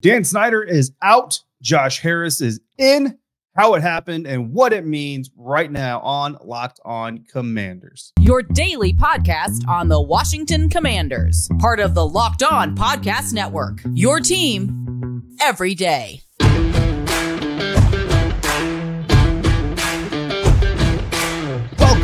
Dan Snyder is out. Josh Harris is in. How it happened and what it means right now on Locked On Commanders. Your daily podcast on the Washington Commanders, part of the Locked On Podcast Network. Your team every day.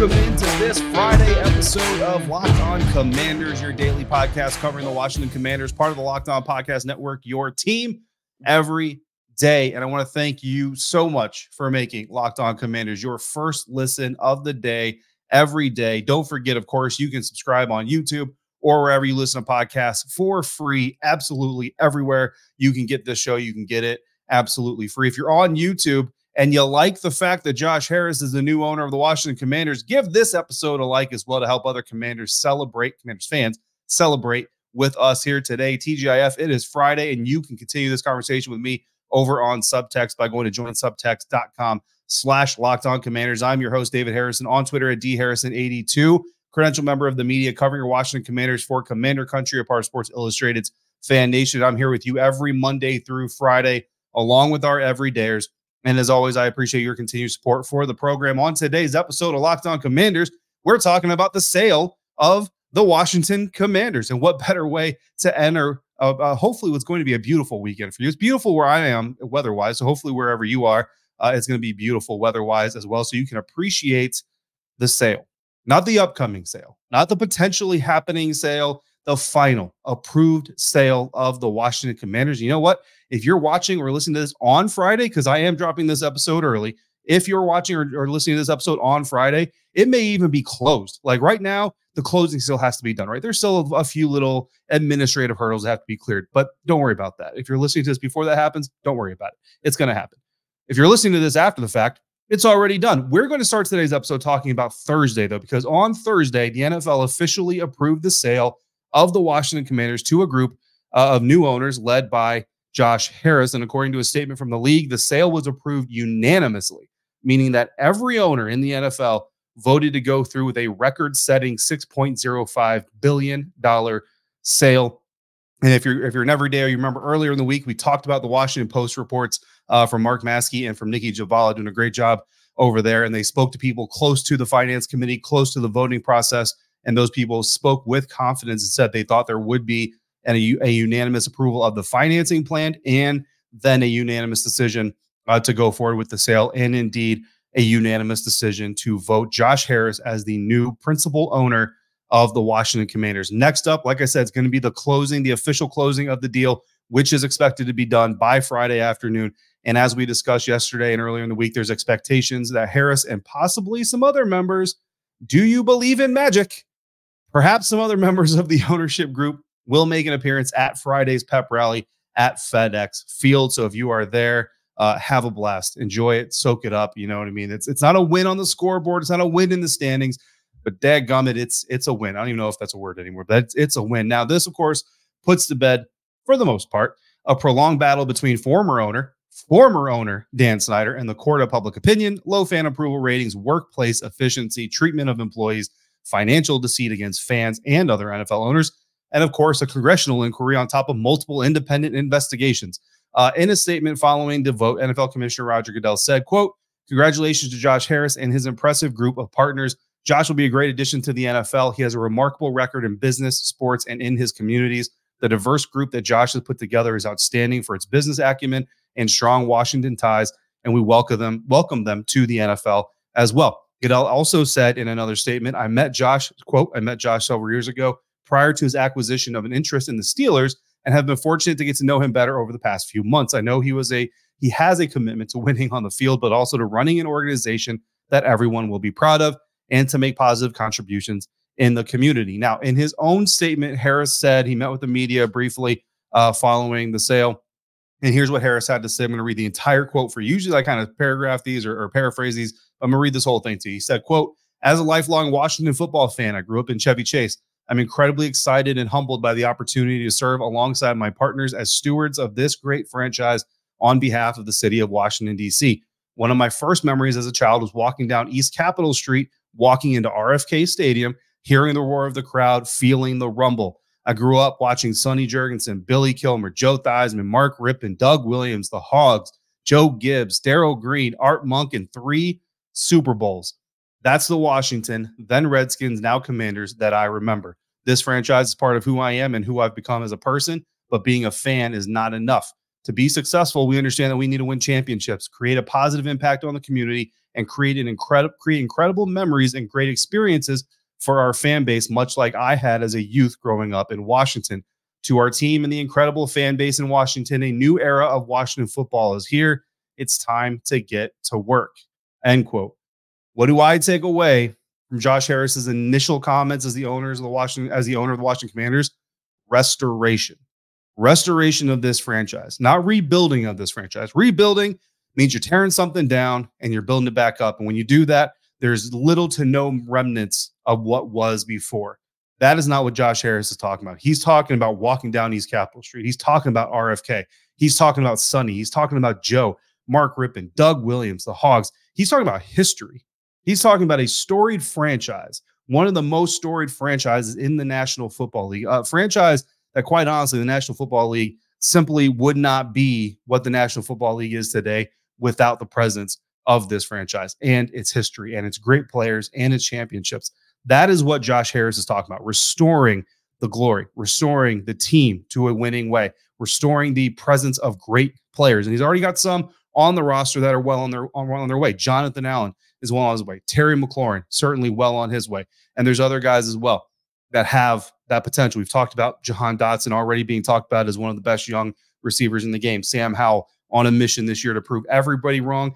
Welcome into this Friday episode of Locked On Commanders, your daily podcast covering the Washington Commanders, part of the Locked On Podcast Network, your team every day. And I want to thank you so much for making Locked On Commanders your first listen of the day every day. Don't forget, of course, you can subscribe on YouTube or wherever you listen to podcasts for free, absolutely everywhere you can get this show. You can get it absolutely free. If you're on YouTube, and you like the fact that Josh Harris is the new owner of the Washington Commanders, give this episode a like as well to help other Commanders celebrate, Commanders fans celebrate with us here today. TGIF, it is Friday, and you can continue this conversation with me over on Subtext by going to joinsubtext.com slash locked on commanders. I'm your host, David Harrison, on Twitter at dharrison82, credential member of the media covering your Washington Commanders for Commander Country, a part of Sports Illustrated's Fan Nation. I'm here with you every Monday through Friday, along with our everydayers and as always, I appreciate your continued support for the program. On today's episode of Locked On Commanders, we're talking about the sale of the Washington Commanders. And what better way to enter, uh, uh, hopefully, what's going to be a beautiful weekend for you? It's beautiful where I am weather wise. So, hopefully, wherever you are, uh, it's going to be beautiful weather wise as well. So, you can appreciate the sale, not the upcoming sale, not the potentially happening sale, the final approved sale of the Washington Commanders. You know what? If you're watching or listening to this on Friday, because I am dropping this episode early, if you're watching or, or, listening to this episode on Friday, it may even be closed. Like right now, the closing still has to be done, right? There's still a, a few little administrative hurdles that have to be cleared, but don't worry about that. If you're listening to this before that happens, don't worry about it. It's going to happen. If you're listening to this after the fact, it's already done. We're going to start today's episode talking about Thursday, though, because on Thursday, the NFL officially approved the sale of the Washington Commanders to a group uh, of new owners led by Josh Harris. And according to a statement from the league, the sale was approved unanimously, meaning that every owner in the NFL voted to go through with a record setting $6.05 billion sale. And if you're if you're an everyday, or you remember earlier in the week we talked about the Washington Post reports uh, from Mark Maske and from Nicki Jhabvala doing a great job over there, and they spoke to people close to the finance committee, close to the voting process, and those people spoke with confidence and said they thought there would be an, a, a unanimous approval of the financing plan and then a unanimous decision uh, to go forward with the sale and indeed a unanimous decision to vote Josh Harris as the new principal owner of the Washington Commanders. Next up, like I said, it's going to be the closing, the official closing of the deal, which is expected to be done by Friday afternoon. And as we discussed yesterday and earlier in the week, there's expectations that Harris and possibly some other members do you believe in magic? Perhaps some other members of the ownership group will make an appearance at Friday's pep rally at FedEx Field. So if you are there, uh, have a blast, enjoy it, soak it up. You know what I mean? It's it's not a win on the scoreboard, it's not a win in the standings, but dadgummit, it's it's a win. I don't even know if that's a word anymore, but it's, it's a win. Now, this of course puts to bed, for the most part, a prolonged battle between former owner, former owner Dan Snyder, and the court of public opinion, low fan approval ratings, workplace efficiency, treatment of employees financial deceit against fans and other NFL owners, and of course, a congressional inquiry on top of multiple independent investigations. Uh, in a statement following the vote, NFL Commissioner Roger Goodell said, quote, congratulations to Josh Harris and his impressive group of partners. Josh will be a great addition to the NFL. He has a remarkable record in business, sports, and in his communities. The diverse group that Josh has put together is outstanding for its business acumen and strong Washington ties, and we welcome them, welcome them to the NFL as well. Goodell also said in another statement, I met Josh, quote, I met Josh several years ago prior to his acquisition of an interest in the Steelers and have been fortunate to get to know him better over the past few months. I know he was a he has a commitment to winning on the field, but also to running an organization that everyone will be proud of and to make positive contributions in the community. Now, in his own statement, Harris said he met with the media briefly uh, following the sale. And here's what Harris had to say. I'm going to read the entire quote for you. Usually I kind of paragraph these or, or paraphrase these. I'm to read this whole thing to you. He said, quote, as a lifelong Washington football fan, I grew up in Chevy Chase. I'm incredibly excited and humbled by the opportunity to serve alongside my partners as stewards of this great franchise on behalf of the city of Washington, D.C. One of my first memories as a child was walking down East Capitol Street, walking into RFK Stadium, hearing the roar of the crowd, feeling the rumble. I grew up watching Sonny Jurgensen, Billy Kilmer, Joe Theismann, Mark Rypien, Doug Williams, the Hogs, Joe Gibbs, Darrell Green, Art Monk, and three Super Bowls. That's the Washington, then Redskins, now Commanders that I remember. This franchise is part of who I am and who I've become as a person, but being a fan is not enough. To be successful, we understand that we need to win championships, create a positive impact on the community, and create an incredible create incredible memories and great experiences for our fan base, much like I had as a youth growing up in Washington. To our team and the incredible fan base in Washington, a new era of Washington football is here. It's time to get to work. End quote. What do I take away from Josh Harris's initial comments as the owners of the Washington as the owner of the Washington Commanders? Restoration. Restoration of this franchise, not rebuilding of this franchise. Rebuilding means you're tearing something down and you're building it back up. And when you do that, there's little to no remnants of what was before. That is not what Josh Harris is talking about. He's talking about walking down East Capitol Street. He's talking about RFK. He's talking about Sonny. He's talking about Joe, Mark Rypien, Doug Williams, the Hogs. He's talking about history. He's talking about a storied franchise, one of the most storied franchises in the National Football League, a franchise that, quite honestly, the National Football League simply would not be what the National Football League is today without the presence of this franchise and its history and its great players and its championships. That is what Josh Harris is talking about restoring the glory, restoring the team to a winning way, restoring the presence of great players. And he's already got some on the roster that are well on their on, well on their way. Jonathan Allen is well on his way. Terry McLaurin certainly well on his way. And there's other guys as well that have that potential. We've talked about Jahan Dotson already being talked about as one of the best young receivers in the game. Sam Howell on a mission this year to prove everybody wrong,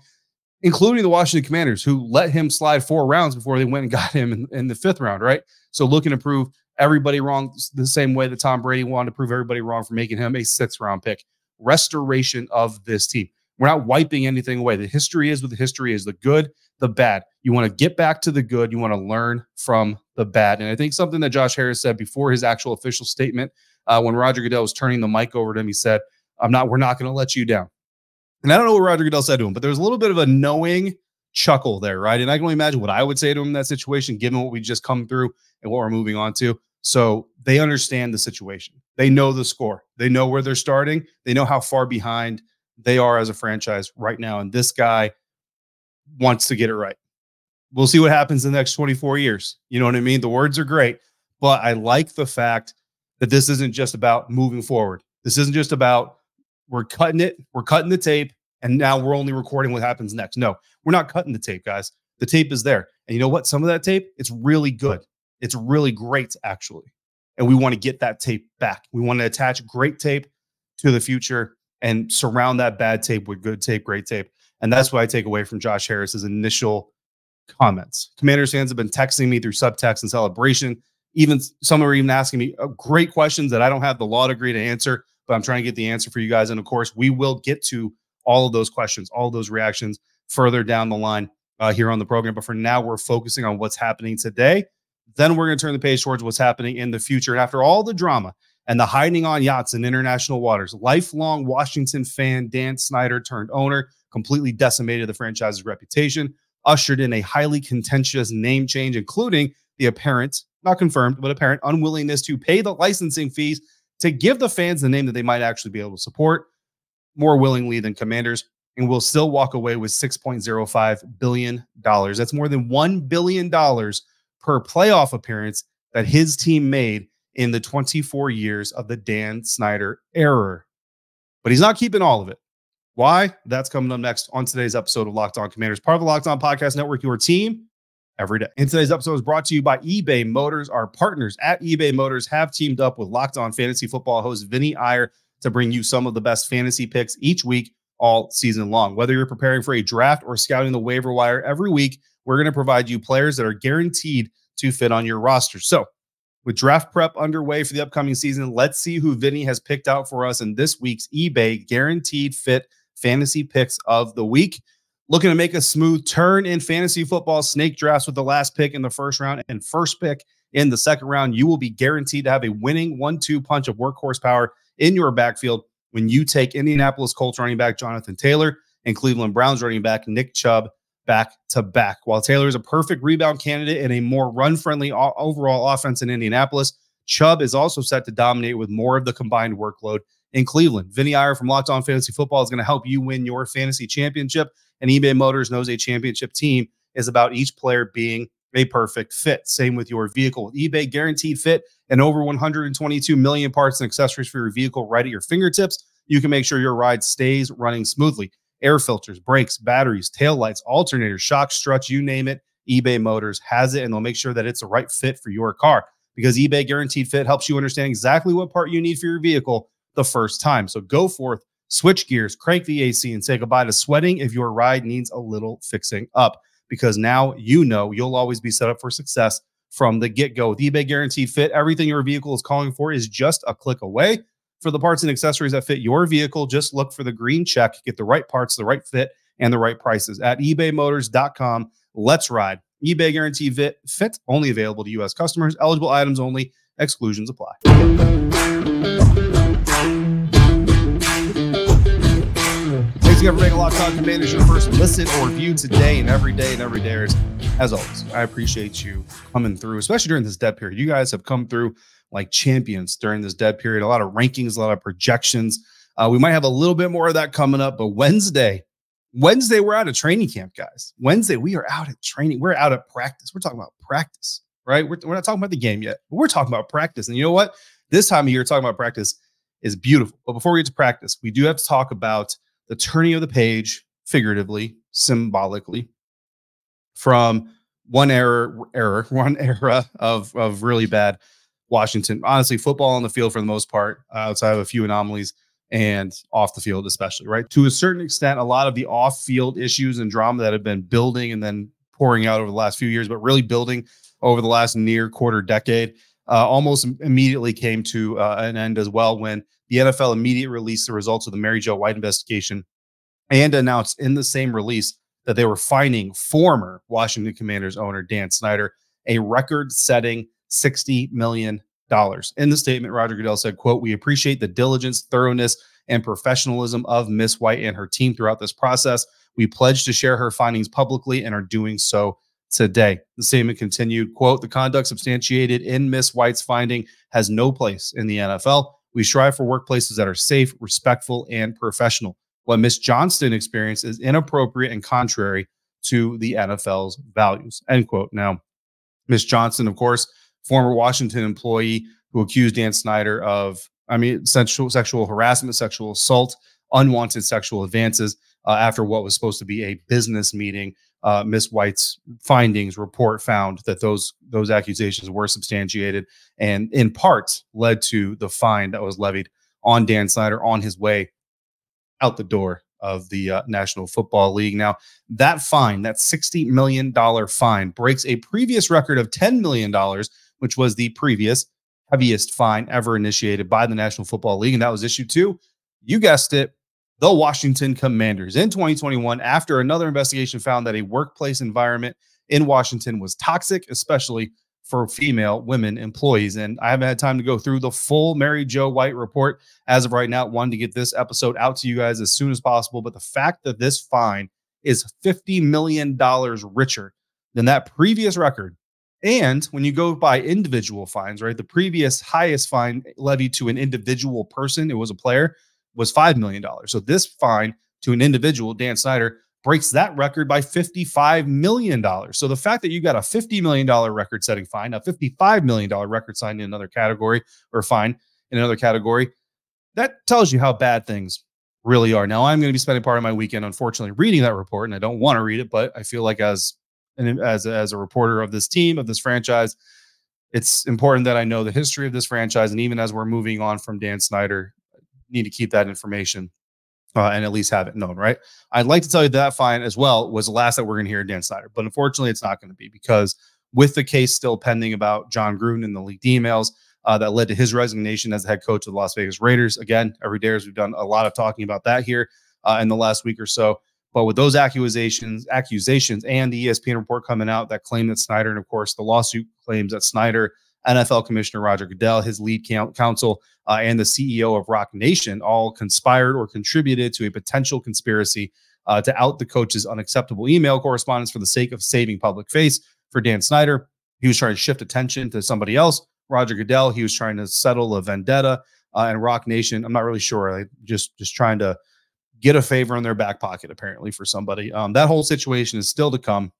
including the Washington Commanders, who let him slide four rounds before they went and got him in, in the fifth round, right? So looking to prove everybody wrong the same way that Tom Brady wanted to prove everybody wrong for making him a sixth round pick. Restoration of this team. We're not wiping anything away. The history is what the history is the good, the bad. You want to get back to the good. You want to learn from the bad. And I think something that Josh Harris said before his actual official statement, uh, when Roger Goodell was turning the mic over to him, he said, I'm not, we're not going to let you down. And I don't know what Roger Goodell said to him, but there was a little bit of a knowing chuckle there, right? And I can only imagine what I would say to him in that situation, given what we just come through and what we're moving on to. So they understand the situation. They know the score. They know where they're starting. They know how far behind they are as a franchise right now. And this guy wants to get it right. We'll see what happens in the next 24 years. You know what I mean? The words are great, but I like the fact that this isn't just about moving forward. This isn't just about we're cutting it, we're cutting the tape, and now we're only recording what happens next. No, we're not cutting the tape, guys. The tape is there. And you know what? Some of that tape, it's really good. It's really great, actually. And we want to get that tape back. We want to attach great tape to the future and surround that bad tape with good tape, great tape. And that's what I take away from Josh Harris's initial comments. Commanders fans have been texting me through subtext and celebration. Even some are even asking me uh, great questions that I don't have the law degree to answer, but I'm trying to get the answer for you guys. And of course, we will get to all of those questions, all those reactions further down the line uh, here on the program. But for now, we're focusing on what's happening today. Then we're going to turn the page towards what's happening in the future. And after all the drama and the hiding on yachts in international waters. Lifelong Washington fan Dan Snyder turned owner completely decimated the franchise's reputation, ushered in a highly contentious name change, including the apparent, not confirmed, but apparent unwillingness to pay the licensing fees to give the fans the name that they might actually be able to support more willingly than Commanders, and will still walk away with $6.05 billion. That's more than $1 billion per playoff appearance that his team made in the 24 years of the Dan Snyder error. But he's not keeping all of it. Why? That's coming up next on today's episode of Locked On Commanders, part of the Locked On Podcast Network, your team every day. And today's episode is brought to you by eBay Motors. Our partners at eBay Motors have teamed up with Locked On Fantasy Football host Vinny Iyer to bring you some of the best fantasy picks each week, all season long. Whether you're preparing for a draft or scouting the waiver wire every week, we're going to provide you players that are guaranteed to fit on your roster. So with draft prep underway for the upcoming season, let's see who Vinny has picked out for us in this week's eBay Guaranteed Fit Fantasy Picks of the Week. Looking to make a smooth turn in fantasy football snake drafts with the last pick in the first round and first pick in the second round. You will be guaranteed to have a winning one two punch of workhorse power in your backfield when you take Indianapolis Colts running back Jonathan Taylor and Cleveland Browns running back Nick Chubb back to back. While Taylor is a perfect rebound candidate and a more run friendly overall offense in Indianapolis, Chubb is also set to dominate with more of the combined workload in Cleveland. Vinny Iyer from Locked On Fantasy Football is going to help you win your fantasy championship. And eBay Motors knows a championship team is about each player being a perfect fit. Same with your vehicle. EBay guaranteed fit and over 122 million parts and accessories for your vehicle right at your fingertips, you can make sure your ride stays running smoothly. Air filters, brakes, batteries, tail lights, alternators, shock struts, you name it, eBay Motors has it and they'll make sure that it's the right fit for your car because eBay guaranteed fit helps you understand exactly what part you need for your vehicle the first time. So go forth, switch gears, crank the AC, and say goodbye to sweating if your ride needs a little fixing up because now you know you'll always be set up for success from the get go. With eBay Guaranteed Fit, everything your vehicle is calling for is just a click away. For the parts and accessories that fit your vehicle, just look for the green check, get the right parts, the right fit, and the right prices at ebaymotors.com. Let's ride. eBay guarantee Fit, fit only available to U.S. customers, eligible items only, exclusions apply. Thanks again for making Locked On Commanders your first listen or view today and every day and every day. As always, I appreciate you coming through, especially during this dead period. You guys have come through like champions during this dead period. A lot of rankings, a lot of projections. Uh, we might have a little bit more of that coming up, but Wednesday, Wednesday, we're out of training camp, guys. Wednesday, we are out at training. We're out at practice. We're talking about practice, right? We're, we're not talking about the game yet, but we're talking about practice. And you know what? This time of year, talking about practice is beautiful. But before we get to practice, we do have to talk about the turning of the page, figuratively, symbolically, from one error, error, one era of of really bad Washington. Honestly, football on the field for the most part, uh, outside of a few anomalies, and off the field especially. Right to a certain extent, a lot of the off field issues and drama that have been building and then pouring out over the last few years, but really building over the last near quarter decade. Uh, almost immediately came to uh, an end as well when the NFL immediately released the results of the Mary Jo White investigation and announced in the same release that they were fining former Washington Commanders owner Dan Snyder a record-setting $60 million. In the statement, Roger Goodell said, quote, we appreciate the diligence, thoroughness, and professionalism of Miss White and her team throughout this process. We pledge to share her findings publicly and are doing so today. The statement continued, quote, the conduct substantiated in Miss White's finding has no place in the NFL. We strive for workplaces that are safe, respectful, and professional. What Miss Johnston experienced is inappropriate and contrary to the NFL's values. End quote. Now, Miss Johnston, of course, former Washington employee who accused Dan Snyder of, I mean, sexual sexual harassment, sexual assault, unwanted sexual advances uh, after what was supposed to be a business meeting. Uh, Miss White's findings report found that those those accusations were substantiated and in part led to the fine that was levied on Dan Snyder on his way out the door of the uh, National Football League. Now, that fine, that $60 million fine, breaks a previous record of $10 million, which was the previous heaviest fine ever initiated by the National Football League. And that was issued to, you guessed it, the Washington Commanders in 2021 after another investigation found that a workplace environment in Washington was toxic, especially for female women employees. And I haven't had time to go through the full Mary Jo White report as of right now. Wanted to get this episode out to you guys as soon as possible. But the fact that this fine is $50 million richer than that previous record. And when you go by individual fines, right, the previous highest fine levied to an individual person, it was a player, was $5 million. So this fine to an individual, Dan Snyder, breaks that record by $55 million. So the fact that you got a $50 million record setting fine, a $55 million record sign in another category or fine in another category, that tells you how bad things really are. Now I'm going to be spending part of my weekend, unfortunately, reading that report, and I don't want to read it, but I feel like as as as a reporter of this team of this franchise, it's important that I know the history of this franchise, and even as we're moving on from Dan Snyder, need to keep that information uh, and at least have it known, right? I'd like to tell you that fine as well was the last that we're going to hear Dan Snyder, but unfortunately, it's not going to be because with the case still pending about Jon Gruden and the leaked emails uh, that led to his resignation as the head coach of the Las Vegas Raiders. Again, every day as we've done a lot of talking about that here uh, in the last week or so. But with those accusations, accusations, and the ESPN report coming out that claim that Snyder, and of course the lawsuit claims that Snyder NFL Commissioner Roger Goodell, his lead counsel, uh, and the CEO of Roc Nation all conspired or contributed to a potential conspiracy uh, to out the coach's unacceptable email correspondence for the sake of saving public face for Dan Snyder. He was trying to shift attention to somebody else Roger Goodell. He was trying to settle a vendetta, uh, and Roc Nation. I'm not really sure. Like just just trying to get a favor in their back pocket, apparently for somebody. Um, that whole situation is still to come,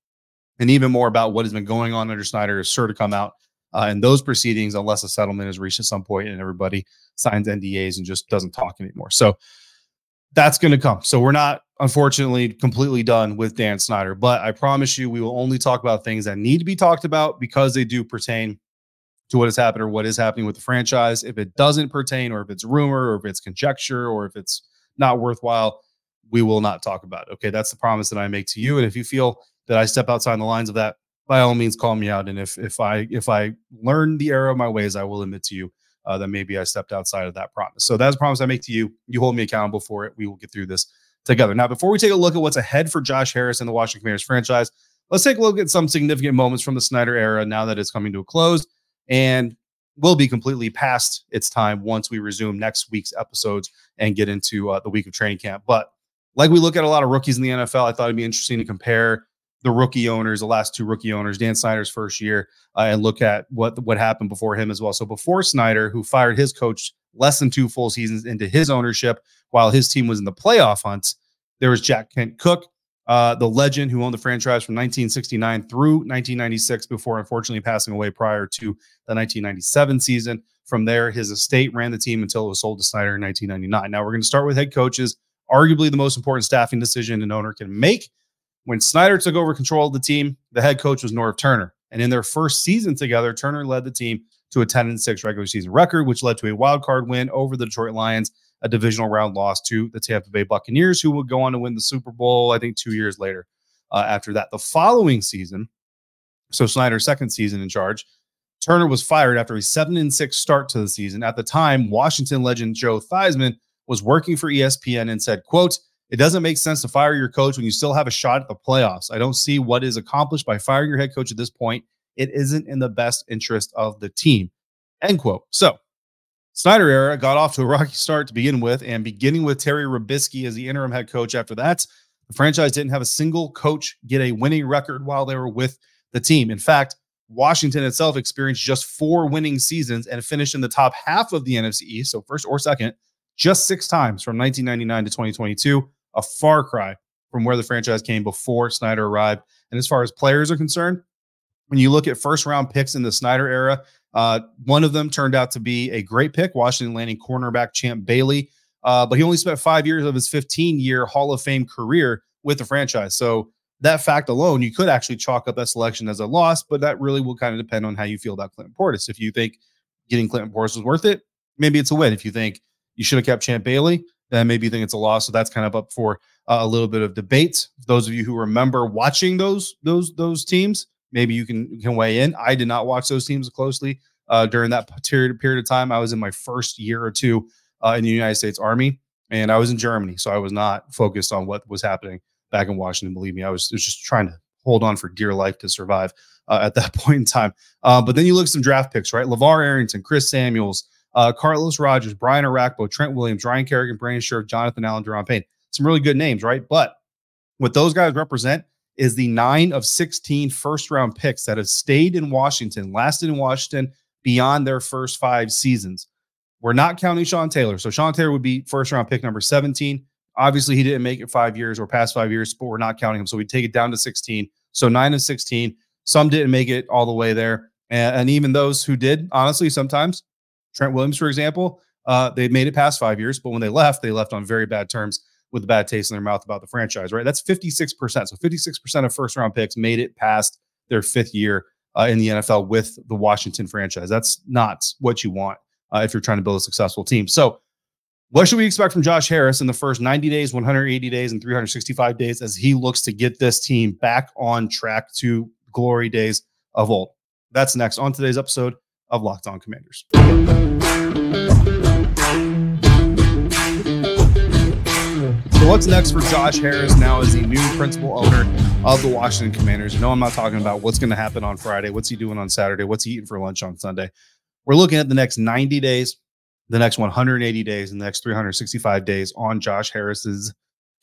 and even more about what has been going on under Snyder is sure to come out. Uh, and those proceedings, unless a settlement is reached at some point and everybody signs NDAs and just doesn't talk anymore. So that's going to come. So we're not, unfortunately, completely done with Dan Snyder, but I promise you, we will only talk about things that need to be talked about because they do pertain to what has happened or what is happening with the franchise. If it doesn't pertain, or if it's rumor, or if it's conjecture, or if it's not worthwhile, we will not talk about it. Okay. That's the promise that I make to you. And if you feel that I step outside the lines of that, by all means call me out. And if if I if I learn the error of my ways, I will admit to you uh, that maybe I stepped outside of that promise. So that's a promise I make to you. You hold me accountable for it. We will get through this together. Now, before we take a look at what's ahead for Josh Harris and the Washington Commanders franchise, let's take a look at some significant moments from the Snyder era now that it's coming to a close and will be completely past its time once we resume next week's episodes and get into uh, the week of training camp. But like we look at a lot of rookies in the NFL, I thought it'd be interesting to compare the rookie owners, the last two rookie owners, Dan Snyder's first year, uh, and look at what what happened before him as well. So before Snyder, who fired his coach less than two full seasons into his ownership, while his team was in the playoff hunt, there was Jack Kent Cooke, uh, the legend who owned the franchise from 1969 through 1996, before unfortunately passing away prior to the 1997 season. From there, his estate ran the team until it was sold to Snyder in 1999. Now we're going to start with head coaches, arguably the most important staffing decision an owner can make. When Snyder took over control of the team, the head coach was Norv Turner. And in their first season together, Turner led the team to a 10 and 6 regular season record, which led to a wild card win over the Detroit Lions, a divisional round loss to the Tampa Bay Buccaneers, who would go on to win the Super Bowl, I think, two years later uh, after that. The following season, so Snyder's second season in charge, Turner was fired after a 7 and 6 start to the season. At the time, Washington legend Joe Theismann was working for ESPN and said, quote, it doesn't make sense to fire your coach when you still have a shot at the playoffs. I don't see what is accomplished by firing your head coach at this point. It isn't in the best interest of the team. End quote. So, Snyder era got off to a rocky start to begin with, and beginning with Terry Robiskie as the interim head coach after that, the franchise didn't have a single coach get a winning record while they were with the team. In fact, Washington itself experienced just four winning seasons and finished in the top half of the NFC East, so first or second, just six times from 1999 to 2022, a far cry from where the franchise came before Snyder arrived. And as far as players are concerned, when you look at first round picks in the Snyder era, uh, one of them turned out to be a great pick, Washington landing cornerback Champ Bailey. Uh, but he only spent five years of his 15 year Hall of Fame career with the franchise. So that fact alone, you could actually chalk up that selection as a loss, but that really will kind of depend on how you feel about Clinton Portis. If you think getting Clinton Portis was worth it, maybe it's a win. If you think you should have kept Champ Bailey, then maybe you think it's a loss. So that's kind of up for uh, a little bit of debate. Those of you who remember watching those those those teams, maybe you can can weigh in. I did not watch those teams closely uh, during that period period of time. I was in my first year or two uh, in the United States Army, and I was in Germany, so I was not focused on what was happening back in Washington. Believe me, I was, was just trying to hold on for dear life to survive uh, at that point in time. Uh, but then you look at some draft picks, right? LaVar Arrington, Chris Samuels, uh, Carlos Rogers, Brian Orakpo, Trent Williams, Ryan Kerrigan, Brandon Scherff, Jonathan Allen, Daron Payne. Some really good names, right? But what those guys represent is the nine of 16 first round picks that have stayed in Washington, lasted in Washington beyond their first five seasons. We're not counting Sean Taylor. So Sean Taylor would be first round pick number 17. Obviously, he didn't make it five years or past five years, but we're not counting him. So we take it down to 16. So nine of 16. Some didn't make it all the way there. And, and even those who did, honestly, sometimes Trent Williams, for example, uh, they made it past five years, but when they left, they left on very bad terms with a bad taste in their mouth about the franchise, right? That's 56%. So 56% of first round picks made it past their fifth year uh, in the NFL with the Washington franchise. That's not what you want uh, if you're trying to build a successful team. So, what should we expect from Josh Harris in the first 90 days, 180 days, and 365 days as he looks to get this team back on track to glory days of old? That's next on today's episode of Locked On Commanders. So, what's next for Josh Harris now as the new principal owner of the Washington Commanders? You know, I'm not talking about what's going to happen on Friday. What's he doing on Saturday? What's he eating for lunch on Sunday? We're looking at the next 90 days, the next 180 days, and the next 365 days on Josh Harris's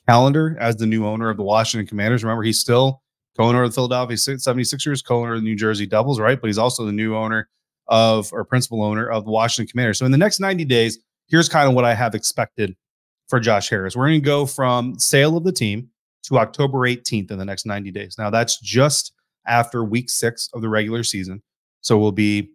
calendar as the new owner of the Washington Commanders. Remember, he's still co owner of the Philadelphia 76ers, co owner of the New Jersey Devils, right? But he's also the new owner of or principal owner of the Washington Commanders. So in the next 90 days, here's kind of what I have expected for Josh Harris. We're going to go from sale of the team to October 18th in the next 90 days. Now that's just after week six of the regular season. So we'll be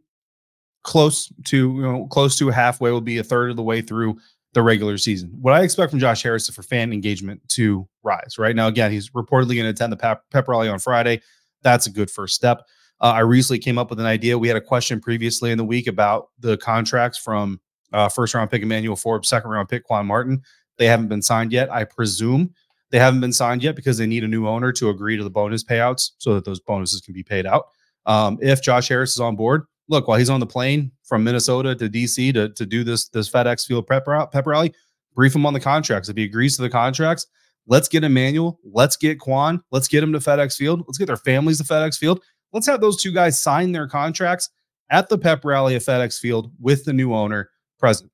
close to, you know, close to halfway, we'll be a third of the way through the regular season. What I expect from Josh Harris is for fan engagement to rise. Right now, again, he's reportedly going to attend the pep, pep rally on Friday. That's a good first step. Uh, I recently came up with an idea. We had a question previously in the week about the contracts from uh, first round pick Emmanuel Forbes, second round pick Quan Martin. They haven't been signed yet. I presume they haven't been signed yet because they need a new owner to agree to the bonus payouts so that those bonuses can be paid out. Um, if Josh Harris is on board, look, while he's on the plane from Minnesota to DC to, to do this this FedEx Field pep, rally, brief him on the contracts. If he agrees to the contracts, let's get Emmanuel, let's get Quan, let's get him to FedEx Field, let's get their families to FedEx Field. Let's have those two guys sign their contracts at the pep rally at FedEx Field with the new owner present.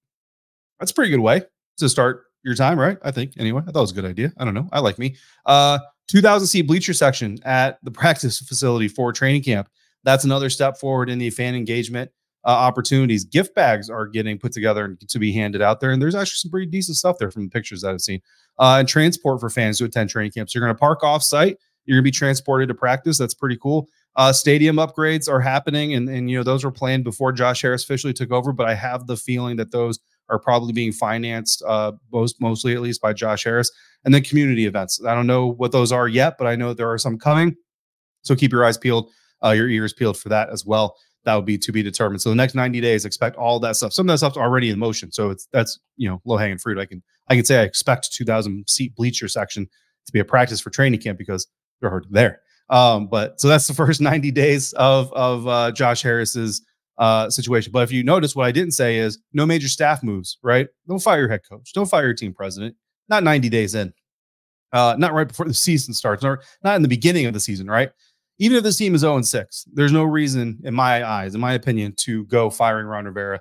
That's a pretty good way to start your time, right? I think. Anyway, I thought it was a good idea. I don't know. I like me. Uh, 2000 seat bleacher section at the practice facility for training camp. That's another step forward in the fan engagement uh, opportunities. Gift bags are getting put together and to be handed out there, and there's actually some pretty decent stuff there from the pictures that I've seen. Uh, and transport for fans to attend training camps. You're going to park off site. You're going to be transported to practice. That's pretty cool. Uh, stadium upgrades are happening, and and you know those were planned before Josh Harris officially took over. But I have the feeling that those are probably being financed, uh, most mostly at least by Josh Harris. And then community events. I don't know what those are yet, but I know there are some coming. So keep your eyes peeled, uh, your ears peeled for that as well. That would be to be determined. So the next 90 days, expect all that stuff. Some of that stuff's already in motion. So it's that's you know low hanging fruit. I can I can say I expect 2,000 seat bleacher section to be a practice for training camp because they're already there. Um, but so that's the first 90 days of of uh, Josh Harris's uh, situation. But if you notice, what I didn't say is no major staff moves, right? Don't fire your head coach. Don't fire your team president. Not 90 days in. Uh, not right before the season starts, or not in the beginning of the season, right? Even if this team is 0 6, there's no reason, in my eyes, in my opinion, to go firing Ron Rivera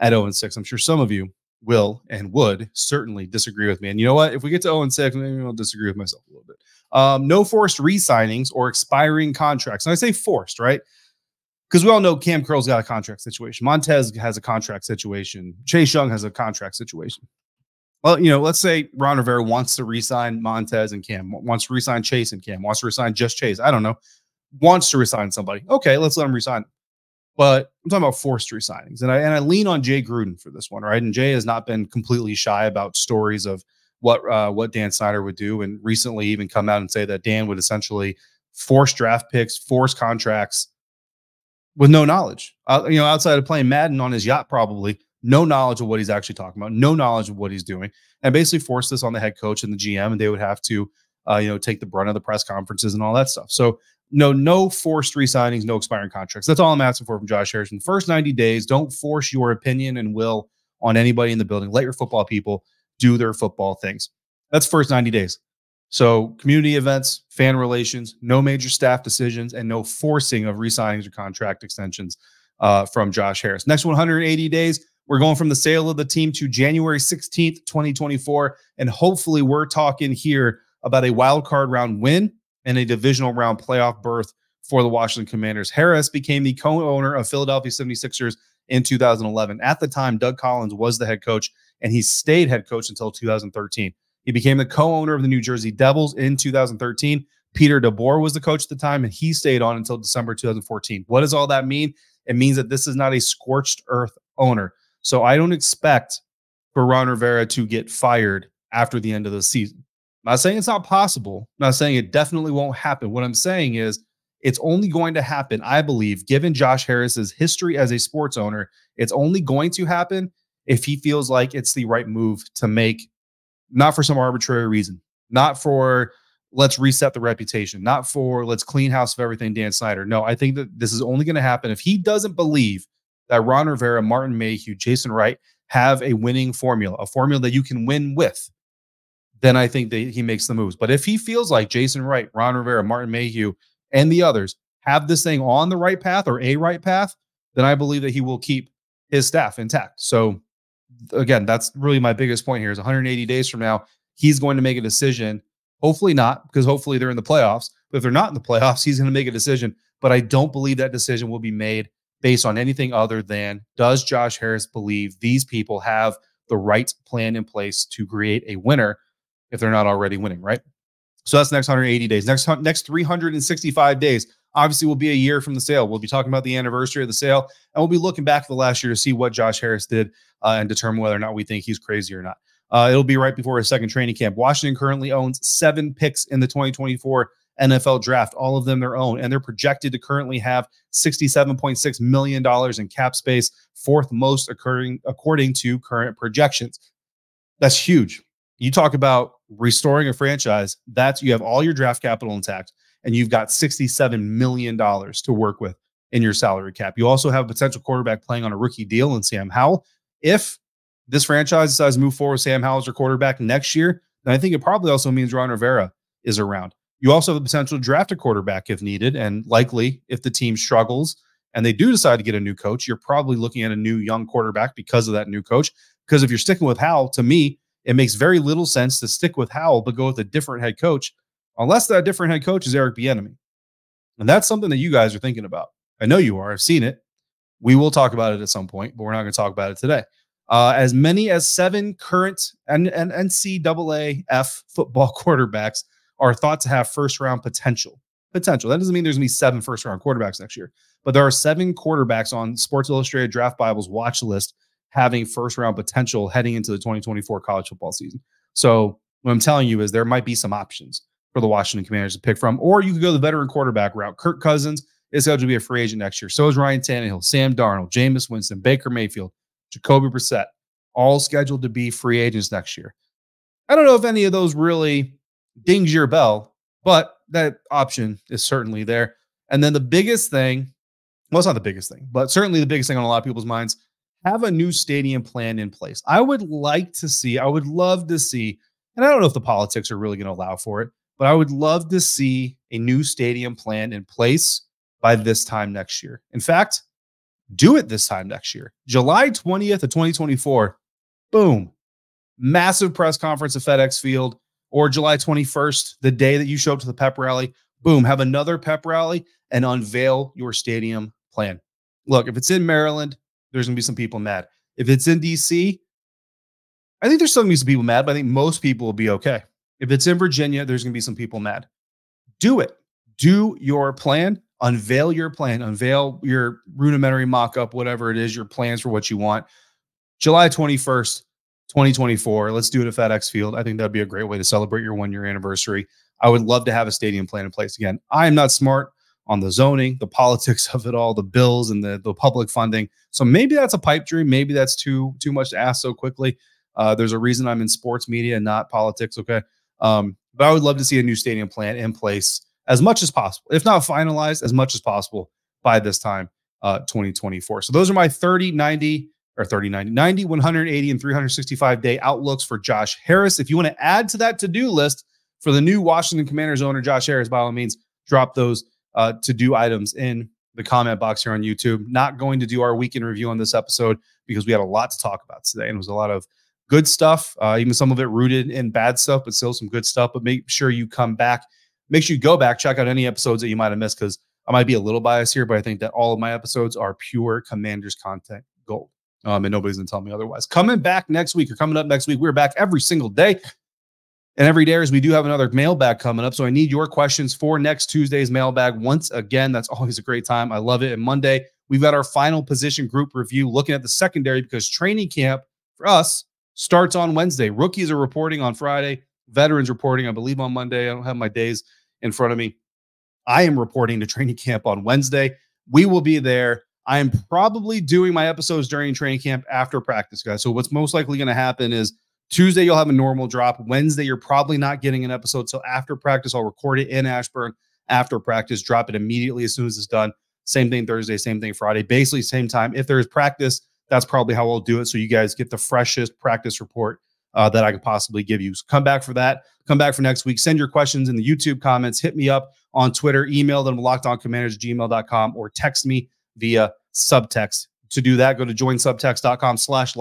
at 0 6. I'm sure some of you will and would certainly disagree with me. And you know what? If we get to 0 6, maybe I'll disagree with myself a little bit. Um, no forced re signings or expiring contracts. And I say forced, right? Because we all know Kam Curl's got a contract situation. Montez has a contract situation. Chase Young has a contract situation. Well, you know, let's say Ron Rivera wants to resign Montez and Kam, wants to resign Chase and Kam, wants to resign just Chase. I don't know. Wants to resign somebody. Okay, let's let him resign. But I'm talking about forced resignings. And I and I lean on Jay Gruden for this one, right? And Jay has not been completely shy about stories of what uh, what Dan Snyder would do, and recently even come out and say that Dan would essentially force draft picks, force contracts, with no knowledge. Uh, you know, outside of playing Madden on his yacht, probably no knowledge of what he's actually talking about, no knowledge of what he's doing, and basically force this on the head coach and the GM, and they would have to, uh, you know, take the brunt of the press conferences and all that stuff. So no, no forced re-signings, no expiring contracts. That's all I'm asking for from Josh Harrison. First 90 days, don't force your opinion and will on anybody in the building. Let your football people do their football things. That's first 90 days. So, community events, fan relations, no major staff decisions, and no forcing of re-signings or contract extensions uh, from Josh Harris. Next 180 days, we're going from the sale of the team to January 16th, 2024. And hopefully, we're talking here about a wild card round win and a divisional round playoff berth for the Washington Commanders. Harris became the co owner of Philadelphia 76ers in 2011. At the time, Doug Collins was the head coach, and he stayed head coach until 2013. He became the co-owner of the New Jersey Devils in 2013. Peter DeBoer was the coach at the time, and he stayed on until December 2014. What does all that mean? It means that this is not a scorched earth owner. So I don't expect for Ron Rivera to get fired after the end of the season. I'm not saying it's not possible. I'm not saying it definitely won't happen. What I'm saying is it's only going to happen, I believe, given Josh Harris's history as a sports owner, it's only going to happen if he feels like it's the right move to make not for some arbitrary reason, not for let's reset the reputation, not for let's clean house of everything Dan Snyder. No, I think that this is only going to happen if he doesn't believe that Ron Rivera, Martin Mayhew, Jason Wright have a winning formula, a formula that you can win with. Then I think that he makes the moves. But if he feels like Jason Wright, Ron Rivera, Martin Mayhew, and the others have this thing on the right path or a right path, then I believe that he will keep his staff intact. So again, that's really my biggest point here is 180 days from now, he's going to make a decision. Hopefully not, because hopefully they're in the playoffs. But if they're not in the playoffs, he's going to make a decision. But I don't believe that decision will be made based on anything other than does Josh Harris believe these people have the right plan in place to create a winner if they're not already winning, right? So that's next 180 days. Next next 365 days obviously will be a year from the sale. We'll be talking about the anniversary of the sale, and we'll be looking back the last year to see what Josh Harris did uh, and determine whether or not we think he's crazy or not. Uh, it'll be right before his second training camp. Washington currently owns seven picks in the 2024 NFL draft, all of them their own, and they're projected to currently have $67.6 million in cap space, fourth most occurring according to current projections. That's huge. You talk about restoring a franchise, that's you have all your draft capital intact, and you've got $67 million to work with in your salary cap. You also have a potential quarterback playing on a rookie deal in Sam Howell. If this franchise decides to move forward with Sam Howell as your quarterback next year, then I think it probably also means Ron Rivera is around. You also have the potential to draft a quarterback if needed, and likely if the team struggles and they do decide to get a new coach, you're probably looking at a new young quarterback because of that new coach. Because if you're sticking with Howell, to me, it makes very little sense to stick with Howell but go with a different head coach, unless that different head coach is Eric Bieniemy. And that's something that you guys are thinking about. I know you are. I've seen it. We will talk about it at some point, but we're not going to talk about it today. Uh, as many as seven current and, and NCAA F football quarterbacks are thought to have first round potential. Potential. That doesn't mean there's going to be seven first round quarterbacks next year, but there are seven quarterbacks on Sports Illustrated Draft Bible's watch list having first round potential heading into the 2024 college football season. So, what I'm telling you is there might be some options for the Washington Commanders to pick from, or you could go the veteran quarterback route. Kirk Cousins is going to be a free agent next year. So is Ryan Tannehill, Sam Darnold, Jameis Winston, Baker Mayfield, Jacoby Brissett, all scheduled to be free agents next year. I don't know if any of those really dings your bell, but that option is certainly there. And then the biggest thing, well, it's not the biggest thing, but certainly the biggest thing on a lot of people's minds have a new stadium plan in place. I would like to see, I would love to see, and I don't know if the politics are really going to allow for it, but I would love to see a new stadium plan in place by this time next year. In fact, do it this time next year. July 20th of 2024, boom, massive press conference at FedEx Field or July 21st, the day that you show up to the pep rally, boom, have another pep rally and unveil your stadium plan. Look, if it's in Maryland, there's going to be some people mad. If it's in DC, I think there's still going to be some people mad, but I think most people will be okay. If it's in Virginia, there's going to be some people mad. Do it. Do your plan. Unveil your plan. Unveil your rudimentary mock up, whatever it is, your plans for what you want. July 21st, 2024. Let's do it at FedEx Field. I think that'd be a great way to celebrate your one year anniversary. I would love to have a stadium plan in place again. I am not smart on the zoning, the politics of it all, the bills and the, the public funding. So maybe that's a pipe dream. Maybe that's too too much to ask so quickly. Uh, there's a reason I'm in sports media and not politics. Okay. Um, but I would love to see a new stadium plan in place as much as possible, if not finalized, as much as possible by this time, uh, 2024. So those are my 30, 90, or 30, 90, 90, 180, and 365 day outlooks for Josh Harris. If you want to add to that to do list for the new Washington Commanders owner, Josh Harris, by all means, drop those uh, to do items in the comment box here on YouTube. Not going to do our weekend review on this episode because we had a lot to talk about today and it was a lot of good stuff, uh, even some of it rooted in bad stuff, but still some good stuff. But make sure you come back. Make sure you go back, check out any episodes that you might have missed because I might be a little biased here, but I think that all of my episodes are pure Commanders content gold. Um, and nobody's gonna tell me otherwise. Coming back next week or coming up next week, we're back every single day. And every day, as we do have another mailbag coming up. So I need your questions for next Tuesday's mailbag. Once again, that's always a great time. I love it. And Monday, we've got our final position group review looking at the secondary because training camp for us starts on Wednesday. Rookies are reporting on Friday, veterans reporting, I believe, on Monday. I don't have my days in front of me. I am reporting to training camp on Wednesday. We will be there I am probably doing my episodes during training camp after practice, guys. So what's most likely going to happen is Tuesday you'll have a normal drop. Wednesday you're probably not getting an episode. So after practice, I'll record it in Ashburn after practice, drop it immediately as soon as it's done. Same thing Thursday, same thing Friday, basically same time. If there's practice, that's probably how I'll do it. So you guys get the freshest practice report uh, that I could possibly give you. So come back for that. Come back for next week. Send your questions in the YouTube comments. Hit me up on Twitter. Email them lockedoncommanders gmail.com or text me via subtext. To do that, go to joinsubtext.com slash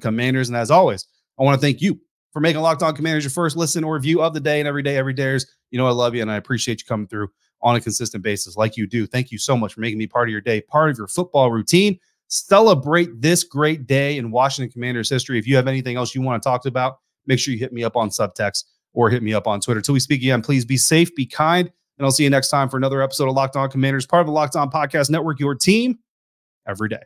commanders. And as always, I want to thank you for making Locked On Commanders your first listen or view of the day and every day, every days. You know, I love you and I appreciate you coming through on a consistent basis like you do. Thank you so much for making me part of your day, part of your football routine. Celebrate this great day in Washington Commanders history. If you have anything else you want to talk about, make sure you hit me up on subtext or hit me up on Twitter. Till we speak again, please be safe, be kind, and I'll see you next time for another episode of Locked On Commanders, part of the Locked On Podcast Network, your team every day.